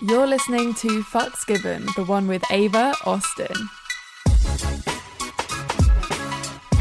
You're listening to Fucks Given, the one with Ava Austin.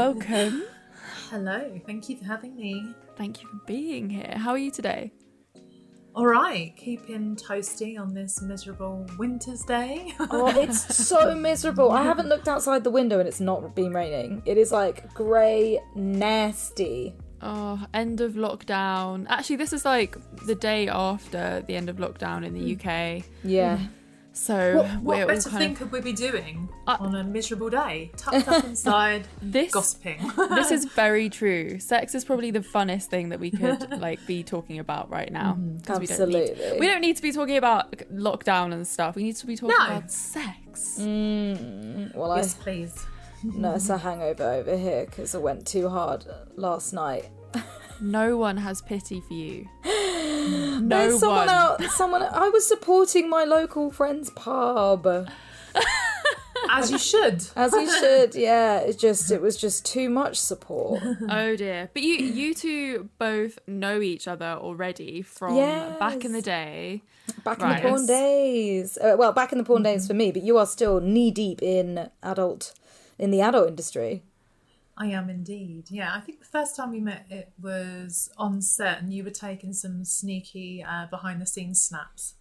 welcome. Hello, thank you for having me. Thank you for being here. How are you today? All right, keeping toasty on this miserable winter's day. Oh, it's so miserable. I haven't looked outside the window and it's not been raining. It is like grey, nasty. Oh, end of lockdown. Actually, this is like the day after the end of lockdown in the mm. UK. Yeah. So what we're what all better kind thing of could we be doing Uh, on a miserable day? Tucked up inside, this. gossiping. this is very true. Sex is probably the funnest thing that we could like be talking about right now. 'cause we don't need- Absolutely. We don't need to be talking about lockdown and stuff. We need to be talking No. about sex. Mm, well, yes, please. I no, it's a hangover over here because I went too hard last night. No one has pity for you. No There's someone one. out. Someone. I was supporting my local friend's pub, As you should. as you should. Yeah. It just. It was just too much support. Oh dear. But you you two both know each other already from back in the day. Back Right. in the porn days. Uh, well, back in the porn days for me, but you are still knee deep in adult, in the adult industry. I am indeed. Yeah, I think the first time we met, it was on set, and you were taking some sneaky uh, behind the scenes snaps.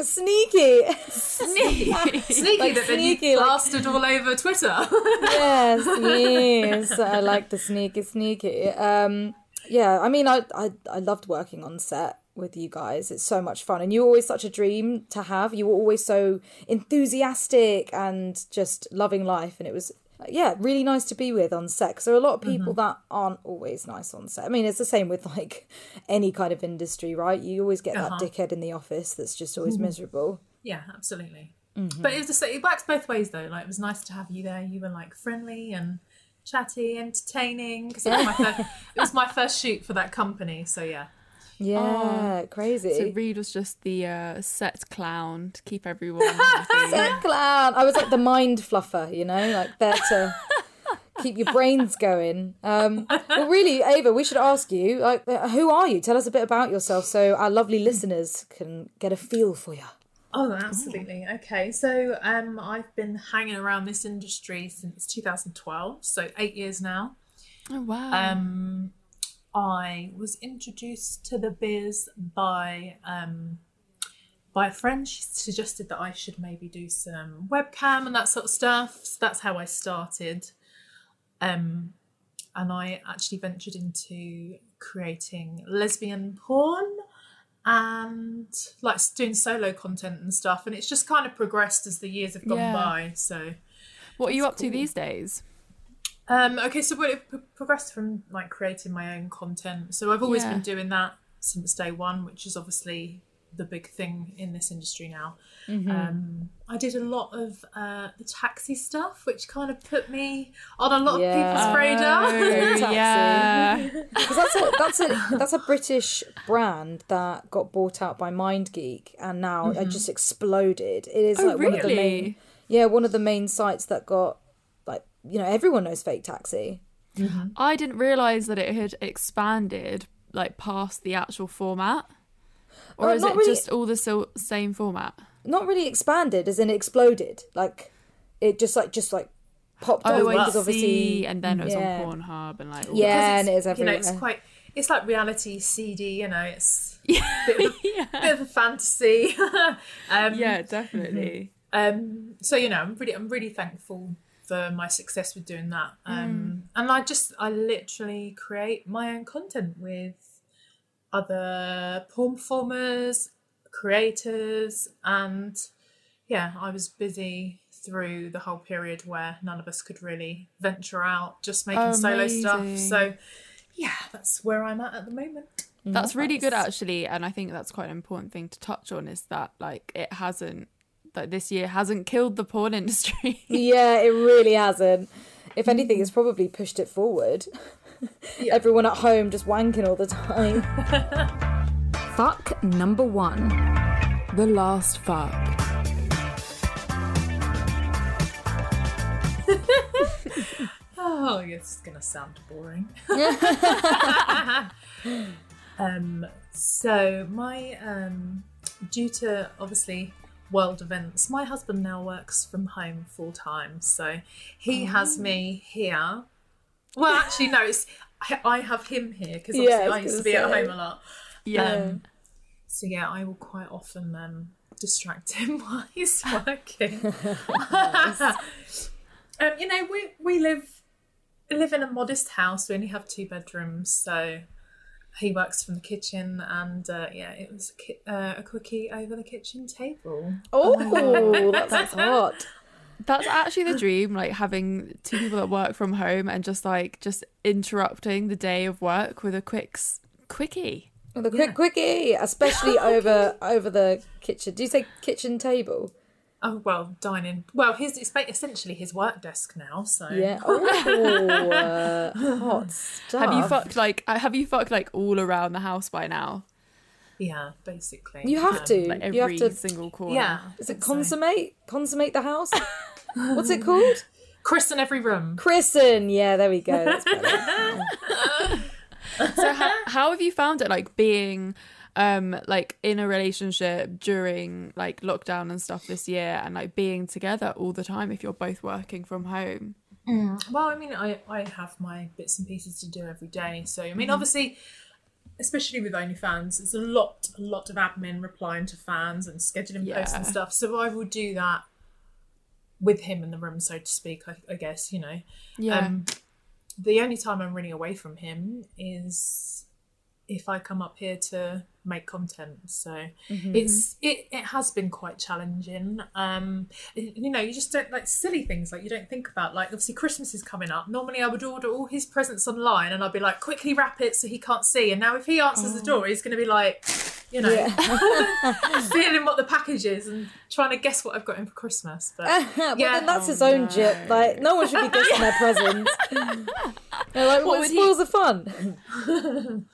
Sneaky. Sneaky Like that then sneaky, you like- all over Twitter. yes, yes. I like the sneaky, sneaky. Um, yeah, I mean, I, I, I loved working on set with you guys. It's so much fun, and you were always such a dream to have. You were always so enthusiastic and just loving life, and it was. Yeah, really nice to be with on set. 'cause there are a lot of mm-hmm. people that aren't always nice on set. I mean, it's the same with like any kind of industry, right? You always get Uh-huh. that dickhead in the office that's just always mm-hmm. miserable. Yeah, absolutely. Mm-hmm. But it was just, it works both ways though. Like it was nice to have you there. You were like friendly and chatty, entertaining. Because it, was my fir- it was my first shoot for that company. So yeah, Yeah, crazy. So Reed was just the uh, set clown to keep everyone happy. Set clown. I was like the mind fluffer, you know, like there to keep your brains going. Um, well, really, Ava, we should ask you, like, uh, who are you? Tell us a bit about yourself, so our lovely listeners can get a feel for you. Oh, absolutely. Okay, so um, I've been hanging around this industry since 2012, so eight years now. oh wow. Um, I was introduced to the biz by um, by a friend. She suggested that I should maybe do some webcam and that sort of stuff. So that's how I started. Um, and I actually ventured into creating lesbian porn and like doing solo content and stuff. And it's just kind of progressed as the years have gone Yeah. by. So. what are you up to these days? Um, okay, so it pro- progressed from like creating my own content. So I've always Yeah. been doing that since day one, which is obviously the big thing in this industry now. Mm-hmm. Um, I did a lot of uh, the taxi stuff, which kind of put me on a lot Yeah. of people's radar. Oh, yeah. Because that's a that's a that's a British brand that got bought out by MindGeek, and now it just exploded. It is Oh, like one of the main yeah one of the main sites that got you know everyone knows Fake Taxi. I didn't realize that it had expanded like past the actual format. Or Well, is it really- just all the so- same format? not really expanded as in exploded like it just like just like popped Oh, up I because see. obviously And then it was yeah. on Pornhub and like all Yeah, Because and it is You know, it's quite. It's like reality CD. You know, it's that. a bit of a, yeah. bit of a fantasy. um, yeah, definitely. um so you know i'm really i'm really thankful for my success with doing that. Um and i just i literally create my own content with other porn performers creators and yeah i was busy through the whole period where none of us could really venture out just making solo stuff. So yeah that's where i'm at at the moment. That's really good actually, and I think that's quite an important thing to touch on is that like it hasn't that this year hasn't killed the porn industry. Yeah, it really hasn't. If anything, it's probably pushed it forward. Everyone at home just wanking all the time. Fuck number one. the last fuck. Oh, it's gonna sound boring. um, so my um, due to obviously world events, my husband now works from home full time, so he has me here. Well, actually, no, it's I- I have him here because Yeah, obviously I I used to be at home a lot. Yeah. Um, so yeah, I will quite often um, distract him while he's working. um, you know, we we live live in a modest house. We only have two bedrooms, so he works from the kitchen, and uh, yeah, it was a, ki- uh, a quickie over the kitchen table. Oh, that sounds hot. That's actually the dream, like having two people that work from home and just like just interrupting the day of work with a quick quickie. With a quick quickie, especially over over the kitchen. Do you say kitchen table? Oh well, dining. Well, his it's essentially his work desk now. So Yeah. Oh, uh, hot stuff. Have you fucked like uh, have you fucked like all around the house by now? yeah, basically. You have Um, to. Like you have to. single corner. Yeah. Is it So- consummate? Consummate the house? What's it called? Chris in every room. Christen. Yeah, there we go. That's. So how, how have you found it like being um like in a relationship during like lockdown and stuff this year and like being together all the time if you're both working from home? Well, I mean, I, I have my bits and pieces to do every day. So, I mean, obviously, especially with OnlyFans, it's a lot, a lot of admin replying to fans and scheduling posts and stuff. So I will do that with him in the room, so to speak. I, I guess you know. Yeah. Um, the only time I'm really away from him is if I come up here to make content. So it's it, it has been quite challenging. Um, you know, you just don't like silly things like you don't think about. Like obviously Christmas is coming up. Normally I would order all his presents online and I'd be like, quickly wrap it so he can't see. And now if he answers the door, he's going to be like, you know, feeling what the package is and trying to guess what I've got him for Christmas. But but Yeah. then that's his own jip. Like no one should be guessing their presents. They're like, what would he- spoils the fun?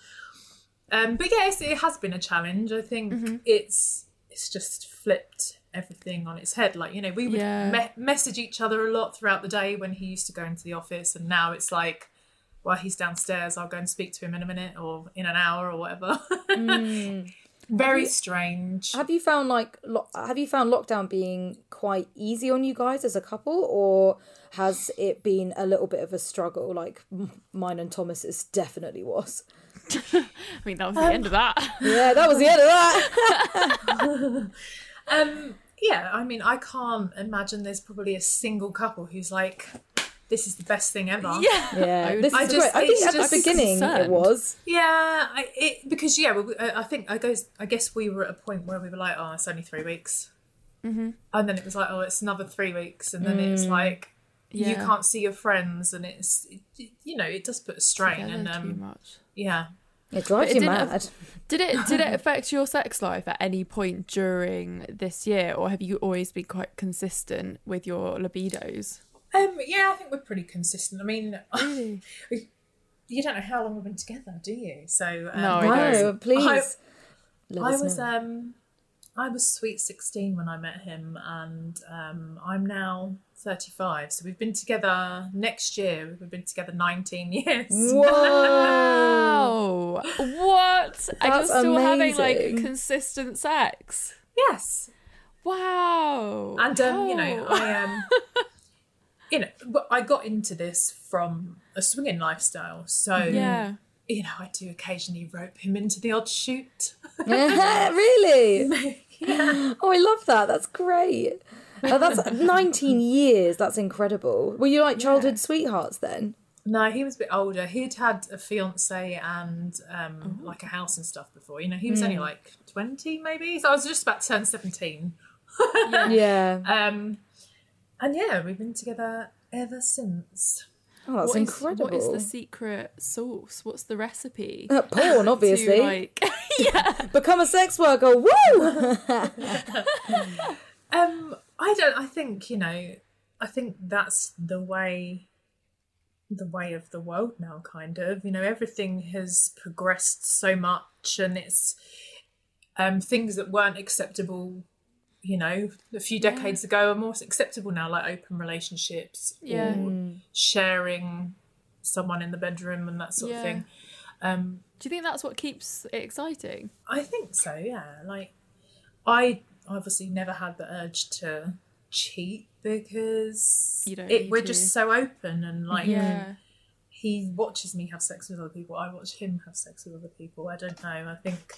Um, but it's, it has been a challenge. I think Mm-hmm. it's it's just flipped everything on its head. Like you know, we would Yeah. me- message each other a lot throughout the day when he used to go into the office, and now it's like, well, he's downstairs. I'll go and speak to him in a minute or in an hour or whatever. Mm. Very strange. Have you found like lo- have you found lockdown being quite easy on you guys as a couple, or has it been a little bit of a struggle? Like m- mine and Thomas's definitely was. I mean that was the end of that. Yeah, that was the end of that. Um, yeah, I mean, I can't imagine there's probably a single couple who's like, this is the best thing ever. Yeah, would- this I is just- great. I think it's at the just beginning it was. Yeah, I, it, because yeah, we, I I think I guess I guess we were at a point where we were like, oh, it's only three weeks, mm-hmm. and then it was like, oh, it's another three weeks, and then it's like you can't see your friends, and it's it, you know it does put a strain, Together and too um, much. yeah, It drives it you didn't mad. have- Did it did it affect your sex life at any point during this year, or have you always been quite consistent with your libidos? um, yeah, I think we're pretty consistent. I mean, you don't know how long we've been together, do you? So um, No, I No, don't. please. I- let I us was know. um I was sweet sixteen when I met him and um I'm now thirty five. So we've been together next year, we've been together nineteen years. Wow! What? and you're That's still having like consistent sex? Yes. Wow! And um, you know, How? I um you know, I got into this from a swinging lifestyle. So yeah. you know, I do occasionally rope him into the odd shoot. really? Oh, I love that. That's great. Oh, that's 19 years. That's incredible. Were you like childhood sweethearts then? No, he was a bit older. He'd had a fiance and um, like a house and stuff before. You know, he was only like twenty, maybe. So I was just about to turn seventeen. Yeah. Um, and yeah, we've been together ever since. Oh, that's what is- incredible. what is the secret sauce? What's the recipe? Uh, porn, to, obviously. like, yeah. Become a sex worker. Woo! Um, I don't. I think you know. I think that's the way, the way of the world now. Kind of. You know, everything has progressed so much, and it's um things that weren't acceptable. You know, a few decades ago are more acceptable now, like open relationships Yeah. or sharing someone in the bedroom and that sort Yeah. of thing. Um, Do you think that's what keeps it exciting? I think so, yeah. Like, I obviously never had the urge to cheat because You don't it, we're to. just so open and like Yeah. He watches me have sex with other people. I watch him have sex with other people. I don't know. I think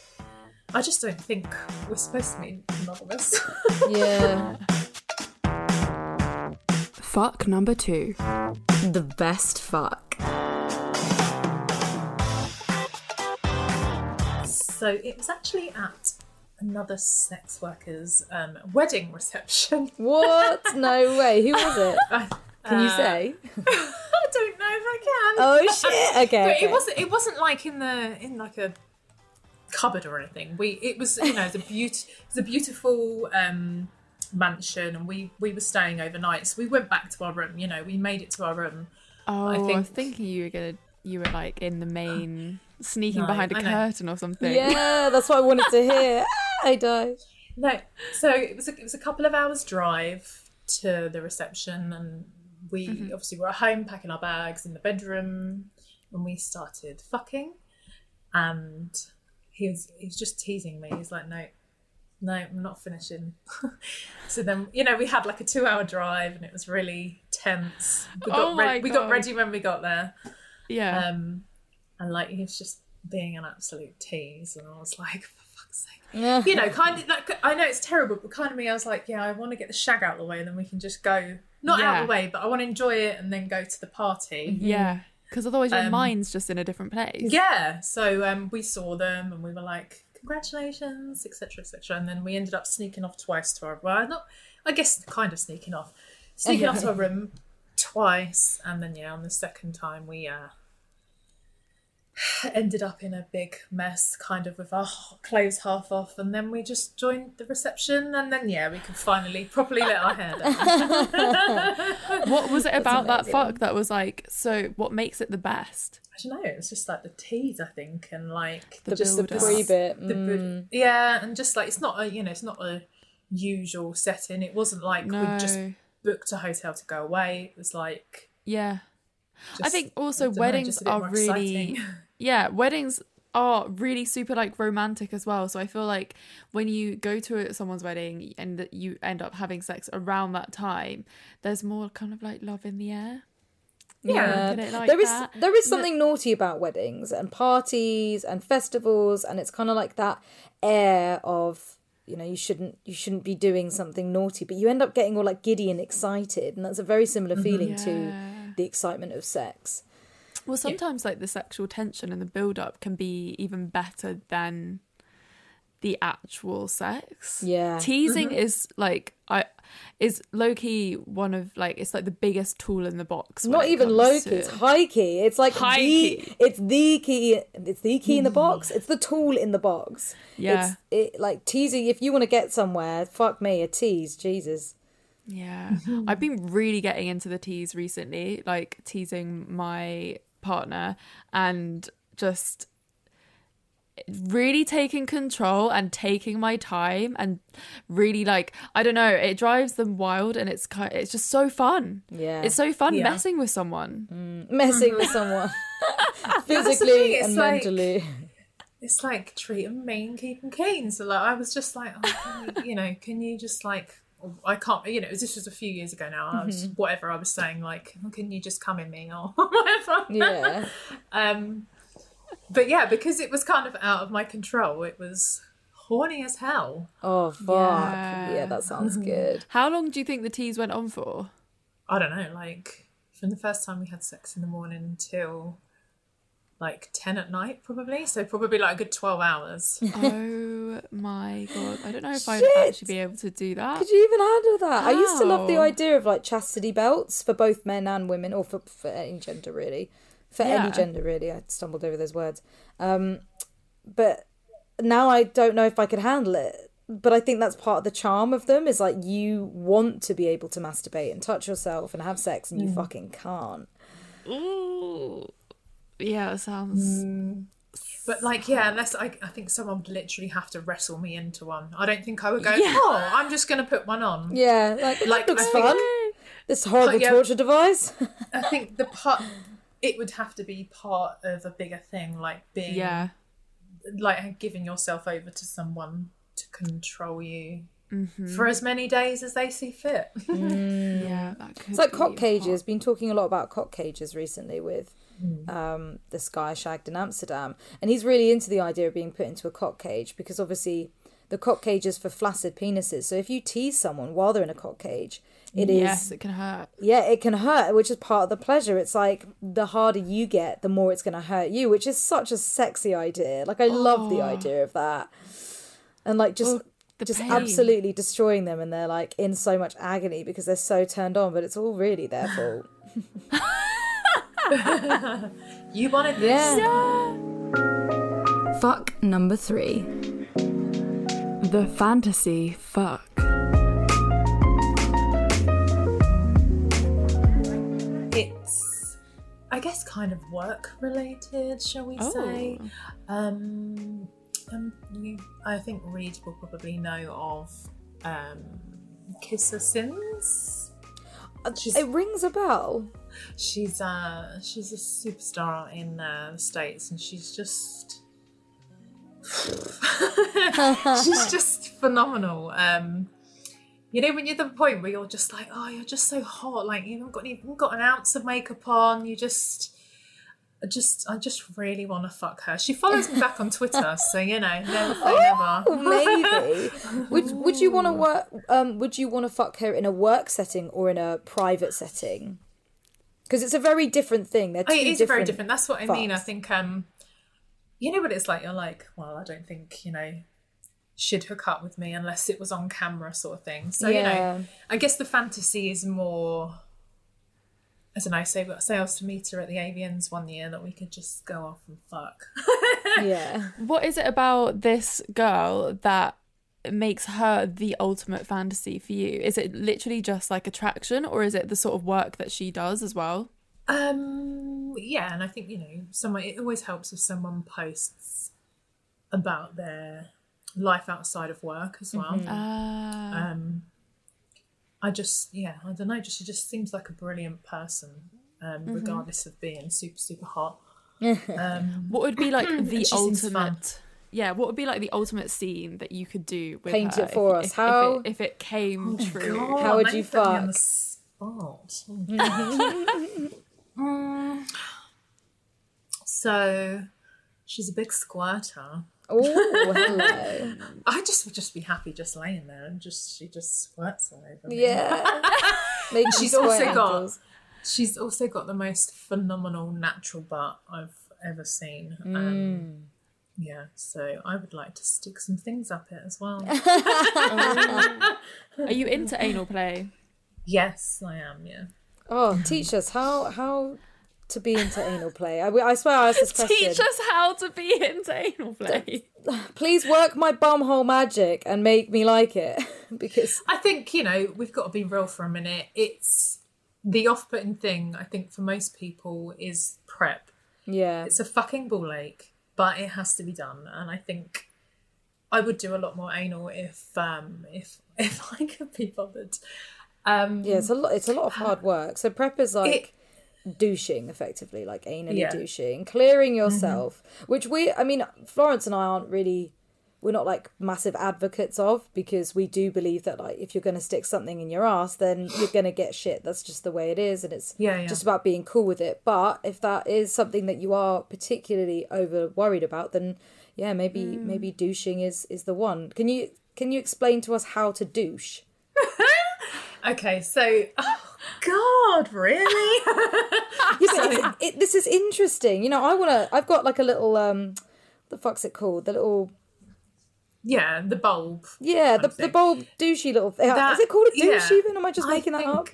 I just don't think we're supposed to be monogamous. yeah. Fuck number two. The best fuck. so it was actually at another sex worker's um, wedding reception. What? No way. Who was it? Can you Uh, say? I don't know if I can. Oh shit. Okay. But okay. it wasn't. It wasn't like in the in like a cupboard or anything. We it was you know the a beaut it's a beautiful um, mansion, and we we were staying overnight. So we went back to our room. You know, we made it to our room. Oh, I, was think- thinking you were gonna, you were like in the main, sneaking No, behind a I know. curtain or something. Yeah, that's what I wanted to hear. I died. No, so it was a, it was a couple of hours drive to the reception, and we obviously were at home packing our bags in the bedroom, and we started fucking, and he was he was just teasing me. He was like, "No, no, I'm not finishing." so then you know we had like a two hour drive, and it was really tense. We got Oh my we got ready when we got there, Yeah. um, and like he was just being an absolute tease, and I was like, fuck's sake." Yeah. you know, kind of like I know it's terrible, but kind of me, I was like, yeah, I want to get the shag out of the way, and then we can just go not out Yeah. of the way, but I want to enjoy it and then go to the party. yeah. Because otherwise your Um, mind's just in a different place. Yeah, so um, we saw them and we were like, congratulations, etc., etc., and then we ended up sneaking off twice to our well, not, I guess, kind of sneaking off, sneaking off to our room twice, and then yeah, on the second time we uh ended up in a big mess kind of with our clothes half off and then we just joined the reception and then yeah we could finally properly let our hair down What was it about that fuck that was like, so what makes it the best? I don't know. It was just like the tease, I think, and like The just build-up. Pre bit. the Mm. yeah, and just like it's not a you know it's not a usual setting. It wasn't like No. we just booked a hotel to go away. It was like Yeah. I think also I know, weddings just bit are really exciting. yeah, weddings are really super like romantic as well. So I feel like when you go to someone's wedding and that you end up having sex around that time, there's more kind of like love in the air. yeah. It like there is that. there is something naughty about weddings and parties and festivals and it's kind of like that air of you know you shouldn't you shouldn't be doing something naughty but you end up getting all like giddy and excited and that's a very similar mm-hmm. feeling to Yeah. The excitement of sex Well, sometimes like the sexual tension and the build up can be even better than the actual sex. Yeah. Teasing mm-hmm. is like I is low key one of like it's like the biggest tool in the box. not even low key to- it's high key it's like High the key. it's the key it's the key in the box mm. it's the tool in the box Yeah. it's it like teasing if you want to get somewhere fuck me a tease jesus Yeah. Mm-hmm. I've been really getting into the tease recently, like teasing my partner and just really taking control and taking my time and really like I don't know, it drives them wild and it's kind it's just so fun. Yeah. It's so fun Yeah. messing with someone. Mm, messing with someone physically and like- mentally It's like treating them mean, keep them keen. So like I was just like, oh, you, you know, can you just like. I can't, you know, this was a few years ago now. I was, whatever I was saying, like, oh, can you just come in me or whatever? yeah Um, but yeah, because it was kind of out of my control, it was horny as hell. Oh fuck! Yeah. Yeah, that sounds good. How long do you think the tease went on for? I don't know, like from the first time we had sex in the morning till like 10 at night probably so probably like a good 12 hours oh my god! I don't know if I'd actually be able to do that. Could you even handle that? I used to love the idea of like chastity belts for both men and women, or for, for any gender really. For any gender really. I stumbled over those words. Um, but now I don't know if I could handle it. But I think that's part of the charm of them is like you want to be able to masturbate and touch yourself and have sex and you fucking can't. Ooh. Yeah, it sounds. but like yeah unless I, I think someone would literally have to wrestle me into one i don't think i would go Yeah. oh i'm just gonna put one on Yeah, like, Like, looks I think- fun. This horrible yeah. torture device. i think the part it would have to be part of a bigger thing like being Yeah. like giving yourself over to someone to control you Mm-hmm. for as many days as they see fit Yeah, that could It's like be cock hot. cages. Been talking a lot about cock cages recently with um, this guy shagged in Amsterdam, and he's really into the idea of being put into a cock cage because obviously the cock cage is for flaccid penises. So if you tease someone while they're in a cock cage, it is Yes, it can hurt. yeah, it can hurt, which is part of the pleasure. It's like the harder you get, the more it's going to hurt you, which is such a sexy idea. Like I love the idea of that, and like just. Oh, just pain. absolutely destroying them and they're like in so much agony because they're so turned on but it's all really their fault you wanted this. Yeah. Fuck number three. The fantasy fuck. it's i guess kind of work related shall we say. Oh. um, um you, i think reed will probably know of um Kissa Sins she's, it rings a bell she's uh she's a superstar in uh, the states and she's just she's just phenomenal um you know when you're at the point where you're just like oh you're just so hot like you haven't got even got an ounce of makeup on you just I just I just really want to fuck her. She follows me back on Twitter, so you know, never say never. maybe would would you want to work um would you want to fuck her in a work setting or in a private setting because it's a very different thing they're two Oh, it is different very different. That's what I mean. I think um, you know what it's like. You're like, well, I don't think you know she'd hook up with me unless it was on camera, sort of thing. So you know, I guess the fantasy is more. I don't know. Say, say I was to meet her at the AVNs one year that we could just go off and fuck. yeah What is it about this girl that makes her the ultimate fantasy for you? Is it literally just like attraction, or is it the sort of work that she does as well? Um, yeah, and I think you know, someone. It always helps if someone posts about their life outside of work as well. Ah, um i just yeah i don't know just she just seems like a brilliant person um Mm-hmm. regardless of being super super hot um what would be like the She fun. ultimate? Yeah, what would be like the ultimate scene that you could do with Paint her it for if, us. If, How- if, it, if it came true? God, How would you put on the fuck? spot. Mm. so she's a big squirter oh hello i just would just be happy just laying there and just she just squirts all over me yeah Make She's also sweat, got- She's also got the most phenomenal natural butt I've ever seen. Um, yeah, so I would like to stick some things up it as well. Are you into anal play? yes, I am. Yeah. oh teach us how how to be into anal play I, I swear I asked this question Teach us how to be into anal play. please work my bumhole magic and make me like it because I think you know we've got to be real for a minute. It's the off-putting thing. I think for most people is prep. yeah It's a fucking ball ache, but it has to be done. And I think I would do a lot more anal if um if if I could be bothered. Um, yeah it's a lot it's a lot of hard work so prep is like douching effectively like anally Yeah. Mm-hmm. douching clearing yourself which we i mean florence and i aren't really we're not like massive advocates of because we do believe that like if you're going to stick something in your ass then you're going to get shit that's just the way it is and it's Yeah, yeah. just about being cool with it but if that is something that you are particularly over worried about then yeah maybe Mm. maybe douching is is the one can you can you explain to us how to douche Okay, so oh God, really? Yeah, it's- it, this is interesting. You know, I want to. I've got like a little um, what the fuck's it called? The little yeah, the bulb. yeah, the the Something. bulb douchey little. thing. That- is it called a yeah. douche even? Am I just I making that up?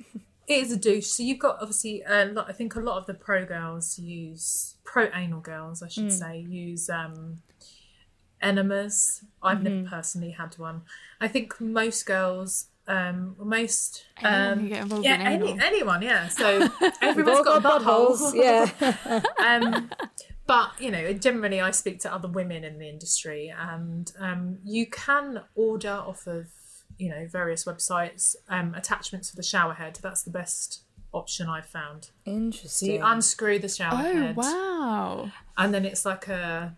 It is a douche. So you've got obviously a lot. I think a lot of the pro girls use pro anal girls, I should say, use um, enemas. I've Mm-hmm. never personally had one. I think most girls, um, most Anyone um, can yeah, any, anyone, yeah. So everyone's got, got buttholes. buttholes. Yeah. um, but you know, generally, I speak to other women in the industry, and um, you can order off of you know various websites um, attachments for the shower head. That's the best option I've found. So Interesting. you unscrew the shower Oh head, wow! and then it's like a,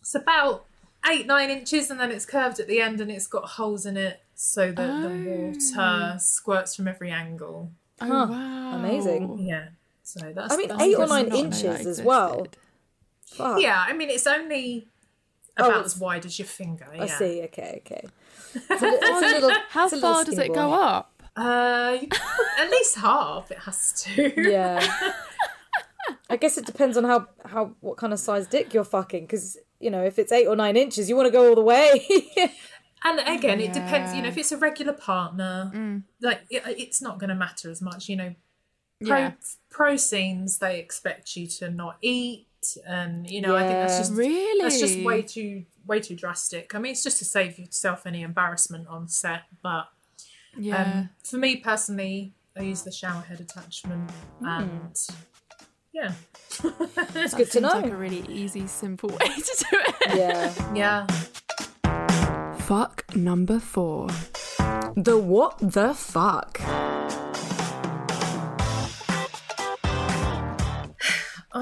it's about eight nine inches, and then it's curved at the end, and it's got holes in it so that Oh. the water squirts from every angle. Oh Huh. wow! Amazing. Yeah. So that's. I mean, that's eight or nine inches that as well. Existed. Fuck. Yeah, I mean, it's only Oh, about it's- as wide as your finger. I see. Okay. Okay. It's a, li- it's a little. How it's a far does it go up? Uh, you- at least half it has to. Yeah. I guess it depends on how how what kind of size dick you're fucking because you know if it's eight or nine inches you want to go all the way. And again, it depends. You know, if it's a regular partner, like it, it's not going to matter as much. You know, pro Yeah. pro scenes they expect you to not eat, and you know, I think that's just Really? that's just way too way too drastic. I mean, it's just to save yourself any embarrassment on set, but Yeah. um, for me personally, I use the shower head attachment, Hmm. and yeah, it's good to know. like a really easy, simple way to do it. yeah. yeah. Fuck number four. The what the fuck?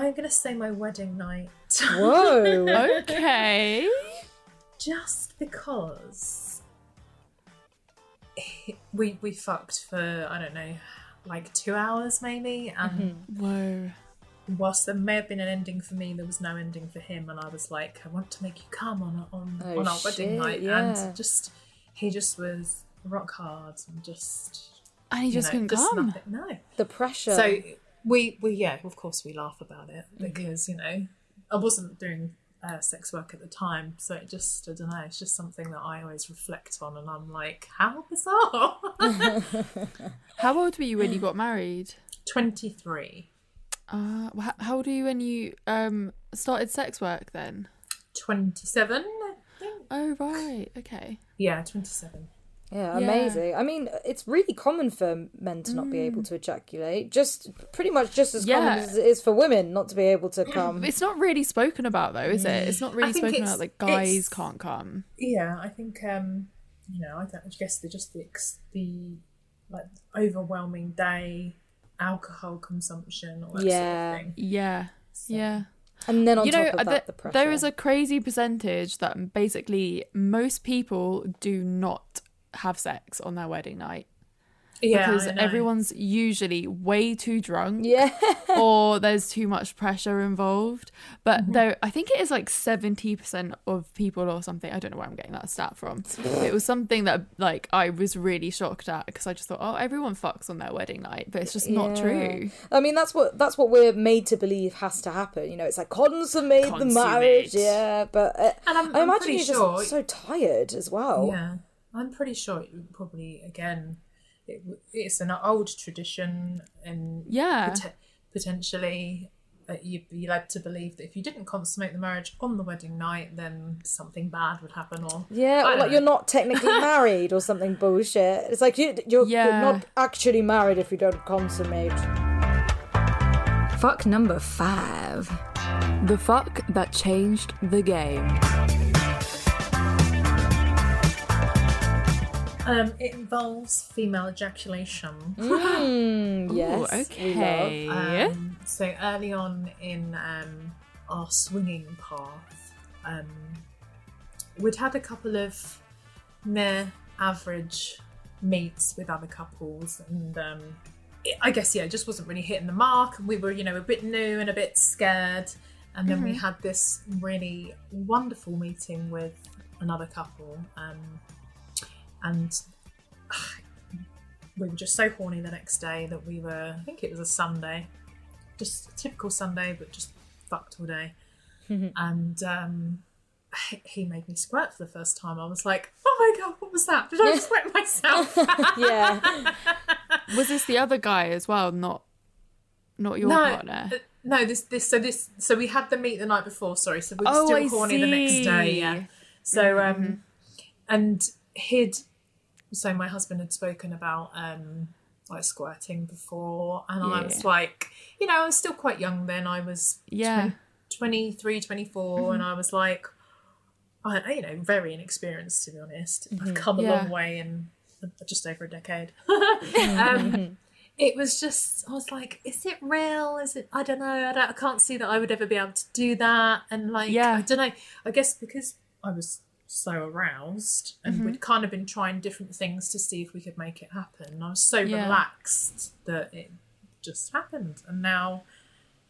I'm gonna say my wedding night. Whoa. Okay. just because we we fucked for I don't know like two hours maybe and mm-hmm. Whoa. whilst there may have been an ending for me there was no ending for him and I was like I want to make you come on on, Oh, on our wedding night yeah. and just he just was rock hard and just And he just know, couldn't just come. nothing. no The pressure. so we we yeah of course we laugh about it Mm-hmm. because you know I wasn't doing uh, sex work at the time so it just I don't know it's just something that I always reflect on and I'm like how bizarre How old were you when you got married? 23 Uh, how old were you when you um started sex work then? 27 I think Oh right, okay. yeah 27 yeah, Yeah. amazing. I mean, it's really common for men to not be able mm. to ejaculate. Just pretty much just as common as it is for women not to be able to mm. come. It's not really spoken about though, is it? It's not mm. really spoken about that guys can't come. yeah I think um you know I, don't, I guess the just the the like overwhelming day alcohol consumption all that Yeah. sort of thing Yeah. Yeah. And then on you know, top of that, th- the pressure. there is a crazy percentage that basically most people do not have sex on their wedding night yeah because everyone's usually way too drunk Yeah. or there's too much pressure involved. But Mm-hmm. there, I think it is like seventy percent of people or something. I don't know where I'm getting that stat from. it was something that like I was really shocked at because I just thought, oh, everyone fucks on their wedding night, but it's just not true. I mean, that's what that's what we're made to believe has to happen. You know, it's like consummate, the marriage. Yeah, but uh, And I'm- I I'm imagine pretty you're sure- just so tired as well. Yeah, I'm pretty sure it would probably again, it, it's an old tradition, and Yeah. pot- potentially uh, you'd be led to believe that if you didn't consummate the marriage on the wedding night, then something bad would happen. Or Yeah, or like know. you're not technically married or something bullshit. It's like you, you're, you're not actually married if you don't consummate. Fuck number five. The fuck that changed the game. Um, it involves female ejaculation. Mm, yes. Ooh, okay. love. Um, so early on in um, our swinging path, um, we'd had a couple of mere average meets with other couples, and um, it, I guess yeah, it just wasn't really hitting the mark. And we were, you know, a bit new and a bit scared. And then we had this really wonderful meeting with another couple, um, and we were just so horny the next day that we were, I think it was a Sunday, just a typical Sunday, but just fucked all day. and um, he- made me squirt for the first time. I was like, oh my god, what was that? Did I just wet myself? yeah. Was this the other guy as well? Not, not your partner. uh, no, this this so this so we had the meet the night before. Sorry, so we were Oh, still I horny the next day. Yeah. see. So um, and he'd so my husband had spoken about um like squirting before, and I was like, you know, I was still quite young then. I was Yeah. 23, 24, Mm-hmm. and I was like, I, you know, very inexperienced to be honest. I've come a Mm-hmm. Yeah. long way in just over a decade. um, it was just, I was like, is it real? Is it? I don't know. I, don't, I can't see that I would ever be able to do that. And like, Yeah. I don't know. I guess because I was so aroused and Mm-hmm. we'd kind of been trying different things to see if we could make it happen. I was so Yeah. relaxed that it just happened. And now,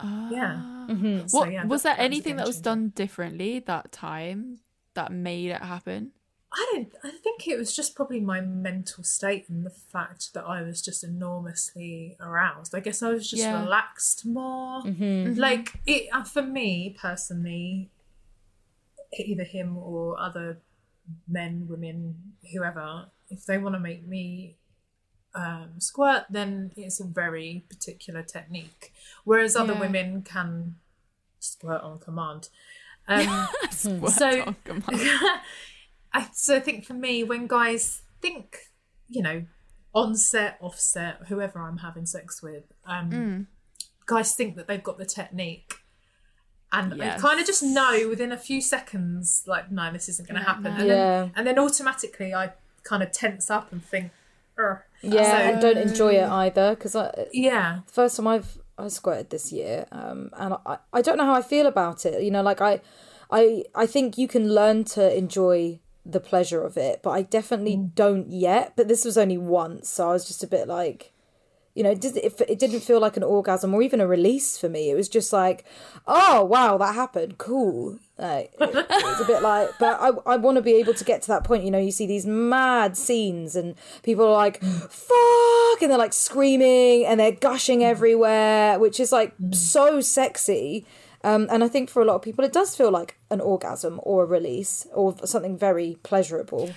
yeah. What So, yeah, was there that anything that was done differently that time that made it happen? I don't. I think it was just probably my mental state and the fact that I was just enormously aroused. I guess I was just Yeah. relaxed more. Like it uh, for me personally, either him or other men, women, whoever, if they want to make me um, squirt, then it's a very particular technique. Whereas other Yeah. women can squirt on command. Um, Squirt So- on command. I so I think for me, when guys think, you know, onset, offset, whoever I'm having sex with, um, Mm. guys think that they've got the technique. And Yes. I kind of just know within a few seconds, like, no, this isn't going to happen. And, Yeah. then, and then automatically I kind of tense up and think, "Ugh." Yeah, So- and don't enjoy it either because I yeah. the first time I've I squirted this year, um, and I, I don't know how I feel about it. You know, like I, I I think you can learn to enjoy the pleasure of it, but I definitely don't yet. But this was only once, so I was just a bit like, you know, it, did, it, it didn't feel like an orgasm or even a release for me. It was just like, oh wow, that happened, cool. Like, it, it was a bit like, but I I want to be able to get to that point. You know, you see these mad scenes and people are like, fuck, and they're like screaming and they're gushing everywhere, which is like so sexy. Um, and I think for a lot of people, it does feel like an orgasm or a release or something very pleasurable.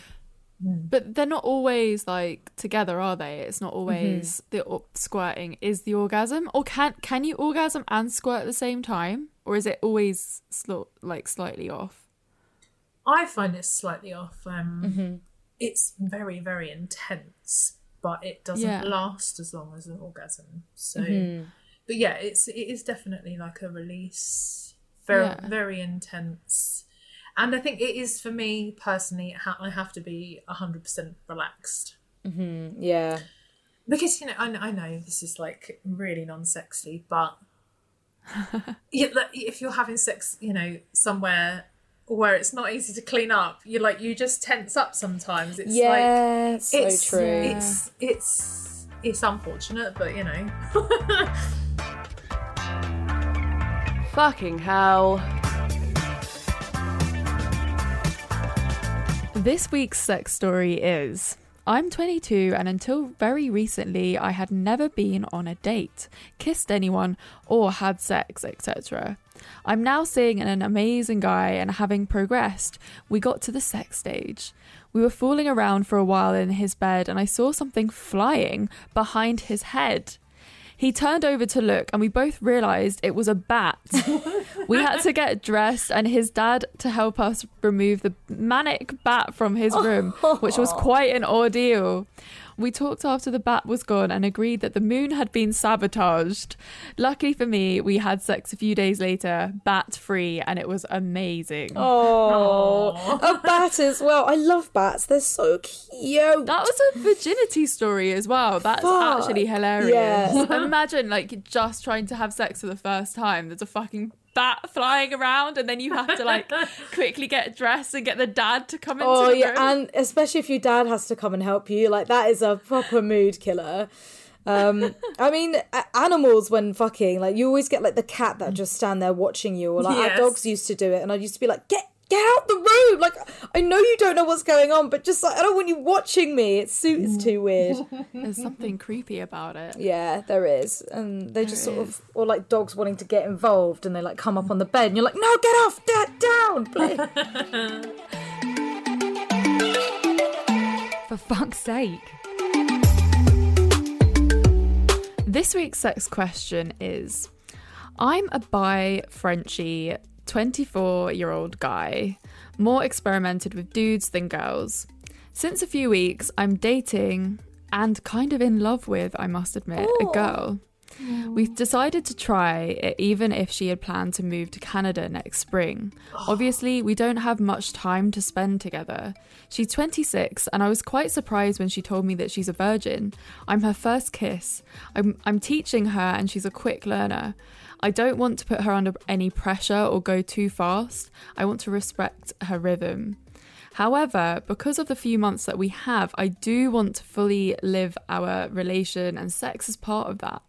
But they're not always like together, are they? It's not always Mm-hmm. the or- squirting is the orgasm, or can can you orgasm and squirt at the same time, or is it always sl- like slightly off? I find it slightly off. Um, Mm-hmm. It's very, very intense, but it doesn't Yeah. last as long as an orgasm. So, Mm-hmm. but yeah, it's it is definitely like a release, very, Yeah. very intense. And I think it is for me personally. I have to be hundred percent relaxed mm-hmm. Yeah. because you know I, I know this is like really non-sexy, but if you're having sex, you know, somewhere where it's not easy to clean up, you like you just tense up sometimes. It's like so it's true. it's it's it's unfortunate, but you know. Fucking hell. This week's sex story is I'm 22 and until very recently I had never been on a date, kissed anyone, or had sex, etc. I'm now seeing an amazing guy and having progressed, we got to the sex stage. We were fooling around for a while in his bed and I saw something flying behind his head. He turned over to look, and we both realised it was a bat. we had to get dressed, and his dad to help us remove the manic bat from his room, which was quite an ordeal. We talked after the bat was gone and agreed that the moon had been sabotaged. Luckily for me, we had sex a few days later, bat free, and it was amazing. Oh, a bat as well. I love bats. They're so cute. That was a virginity story as well. That's Fuck. actually hilarious. Yeah. Imagine like just trying to have sex for the first time. There's a fucking bat flying around, and then you have to like quickly get dressed and get the dad to come into Oh the yeah, room. and especially if your dad has to come and help you, like that is a proper mood killer. Um, I mean, animals when fucking, like you always get like the cat that just stand there watching you, or like our dogs used to do it, and I used to be like, get get out the room. Like I know you don't know what's going on, but just like I don't want you watching me. It's su- it's too weird. There's something creepy about it. Yeah, there is, and they just sort is. of or like dogs wanting to get involved, and they like come up on the bed, and you're like, no, get off, da- down, please. For fuck's sake. This week's sex question is I'm a bi Frenchy 24 year old guy, more experimented with dudes than girls. Since a few weeks, I'm dating and kind of in love with, I must admit, a girl. We've decided to try it even if she had planned to move to Canada next spring. Obviously, we don't have much time to spend together. She's 26, and I was quite surprised when she told me that she's a virgin. I'm her first kiss. I'm, I'm teaching her, and she's a quick learner. I don't want to put her under any pressure or go too fast. I want to respect her rhythm. However, because of the few months that we have, I do want to fully live our relation, and sex is part of that.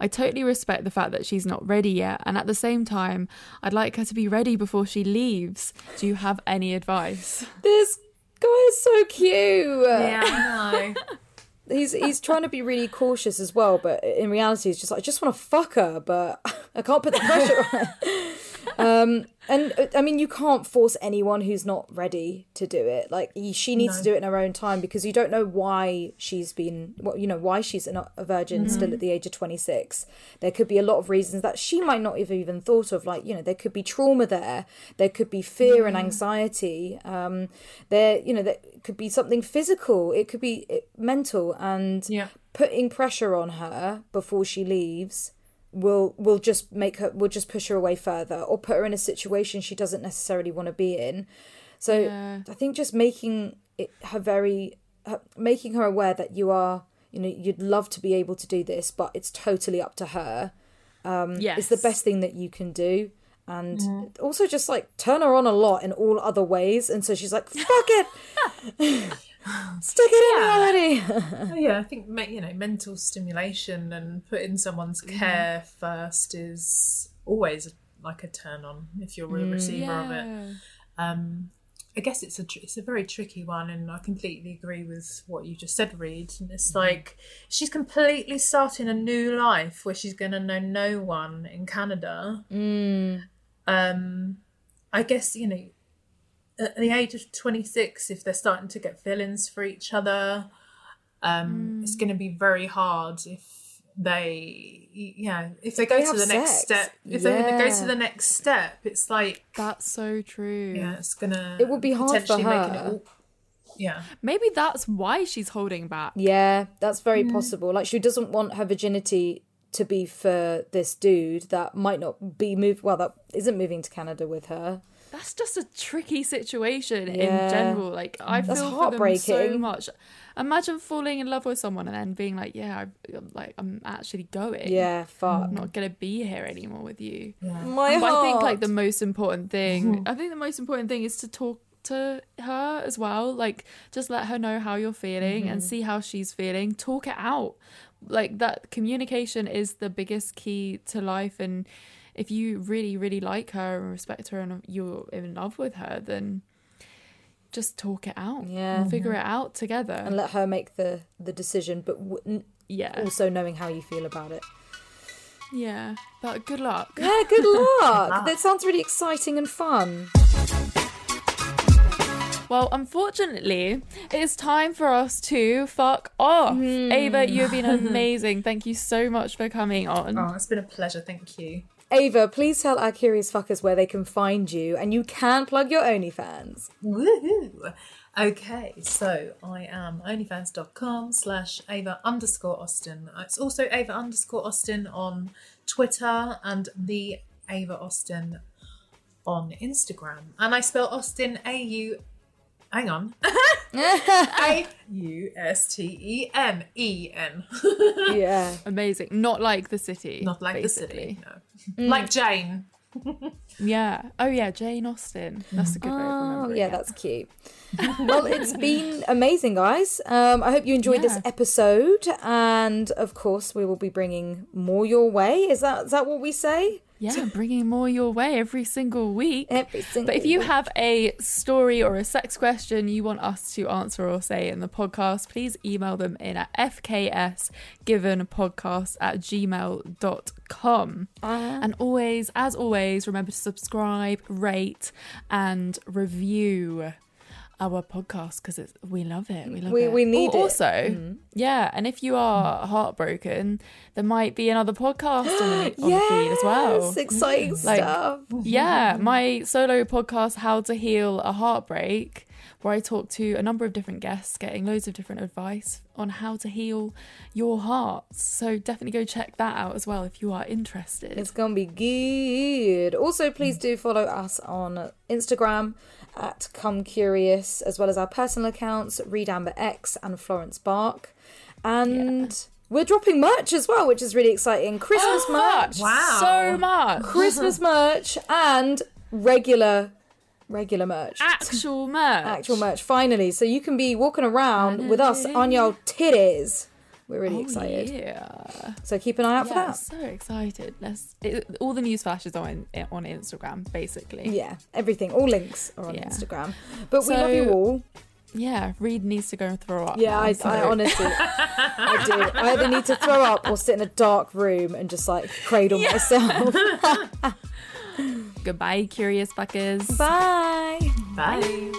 I totally respect the fact that she's not ready yet, and at the same time, I'd like her to be ready before she leaves. Do you have any advice? this guy is so cute. Yeah, I know. He's he's trying to be really cautious as well, but in reality, he's just like I just want to fuck her, but I can't put the pressure on her. Um, and uh, I mean, you can't force anyone who's not ready to do it. Like she needs to do it in her own time because you don't know why she's been, what you know, why she's not a virgin still at the age of twenty six. There could be a lot of reasons that she might not have even thought of. Like you know, there could be trauma there. There could be fear and anxiety. Um, there, you know, there could be something physical. It could be mental and Yeah. putting pressure on her before she leaves will will just make her will just push her away further or put her in a situation she doesn't necessarily want to be in. So Yeah. i think just making it her very her, making her aware that you are you know you'd love to be able to do this but it's totally up to her um yes. is the best thing that you can do. And also just like turn her on a lot in all other ways. And so she's like fuck it stick it in already Oh, yeah, I think you know mental stimulation and putting someone's care first is always like a turn on if you're a receiver of it. Um, I guess it's a tr- it's a very tricky one, and I completely agree with what you just said, Reed. And it's like she's completely starting a new life where she's going to know no one in Canada. Um, I guess you know at the age of twenty six, if they're starting to get feelings for each other, um, it's going to be very hard if they yeah if they go they to the have next step if they go Yeah. to the next step it's like That's so true. yeah, it's gonna. It would be hard for potentially making her. It all, yeah, Maybe that's why she's holding back. Yeah, that's very possible. Like she doesn't want her virginity to be for this dude that might not be moved. Well, that isn't moving to Canada with her. That's just a tricky situation Yeah. in general. Like I That's feel for them so much. Imagine falling in love with someone and then being like, "Yeah, I, I'm um, like I'm actually going. Yeah, fuck. I'm not gonna be here anymore with you." My But I think like the most important thing, mm-hmm. I think the most important thing is to talk to her as well. Like just let her know how you're feeling and mm-hmm. see how she's feeling. Talk it out. Like that communication is the biggest key to life and if you really really like her and respect her and you're in love with her then just talk it out. Yeah. Figure mm-hmm. it out together. and let her make the the decision, but w- n- yeah. also knowing how you feel about it. Yeah. But good luck. Yeah, good luck. that sounds really exciting and fun. Well, unfortunately, it's time for us to fuck off. Hmm. Ava, you've been amazing. Thank you so much for coming on. oh, it's been a pleasure. Thank you. Ava, please tell our curious fuckers where they can find you, and you can plug your OnlyFans. Woohoo! Okay, so I am onlyfans.com slash Ava underscore Austen. It's also Ava underscore Austen on Twitter and the Ava Austen on Instagram. And I spell Austen A U. Hang on. A U S T E N E N. Yeah. Amazing. Not like the city. Not like basically. the city. No. Like Jane. Yeah. Oh, yeah. Jane Austen. That's a good way of Oh, remembering yeah, it. that's cute. well, it's been amazing, guys. Um, I hope you enjoyed this episode, and of course, we will be bringing more your way. Is that is that what we say? Yeah, bringing more your way every single week. Every single But if you week. have a story or a sex question you want us to answer or say in the podcast, please email them in at fksgivenpodcast at gmail.com. Ah. And always, as always, remember to subscribe, rate, and review our podcast because it's we love it. We love We- it. we need it. Also, mm-hmm. yeah, and if you are heartbroken, there might be another podcast on the, on the feed as well. Yes, exciting Like- stuff. Yeah, mm-hmm. my solo podcast, How to Heal a Heartbreak, where I talk to a number of different guests, getting loads of different advice on how to heal your hearts. So definitely go check that out as well if you are interested. It's gonna be good. Also, please mm. do follow us on Instagram at Come Curious, as well as our personal accounts, Reed Amber X and Florence Bark. And we're dropping merch as well, which is really exciting. Christmas merch, Wow. So much. Christmas merch, and regular regular merch. Actual merch. Actual merch, finally. So you can be walking around with us on your titties. We're really Oh, excited. Yeah. So keep an eye out for Yeah, that. so excited. Let's it, all the news flashes on on Instagram, basically. Yeah, everything. All links are on Yeah. Instagram. But we love you all. Yeah, Reed needs to go and throw up. Yeah, now, I, so- I honestly, I do. I either need to throw up or sit in a dark room and just like cradle myself. Goodbye, curious fuckers. Bye. Bye.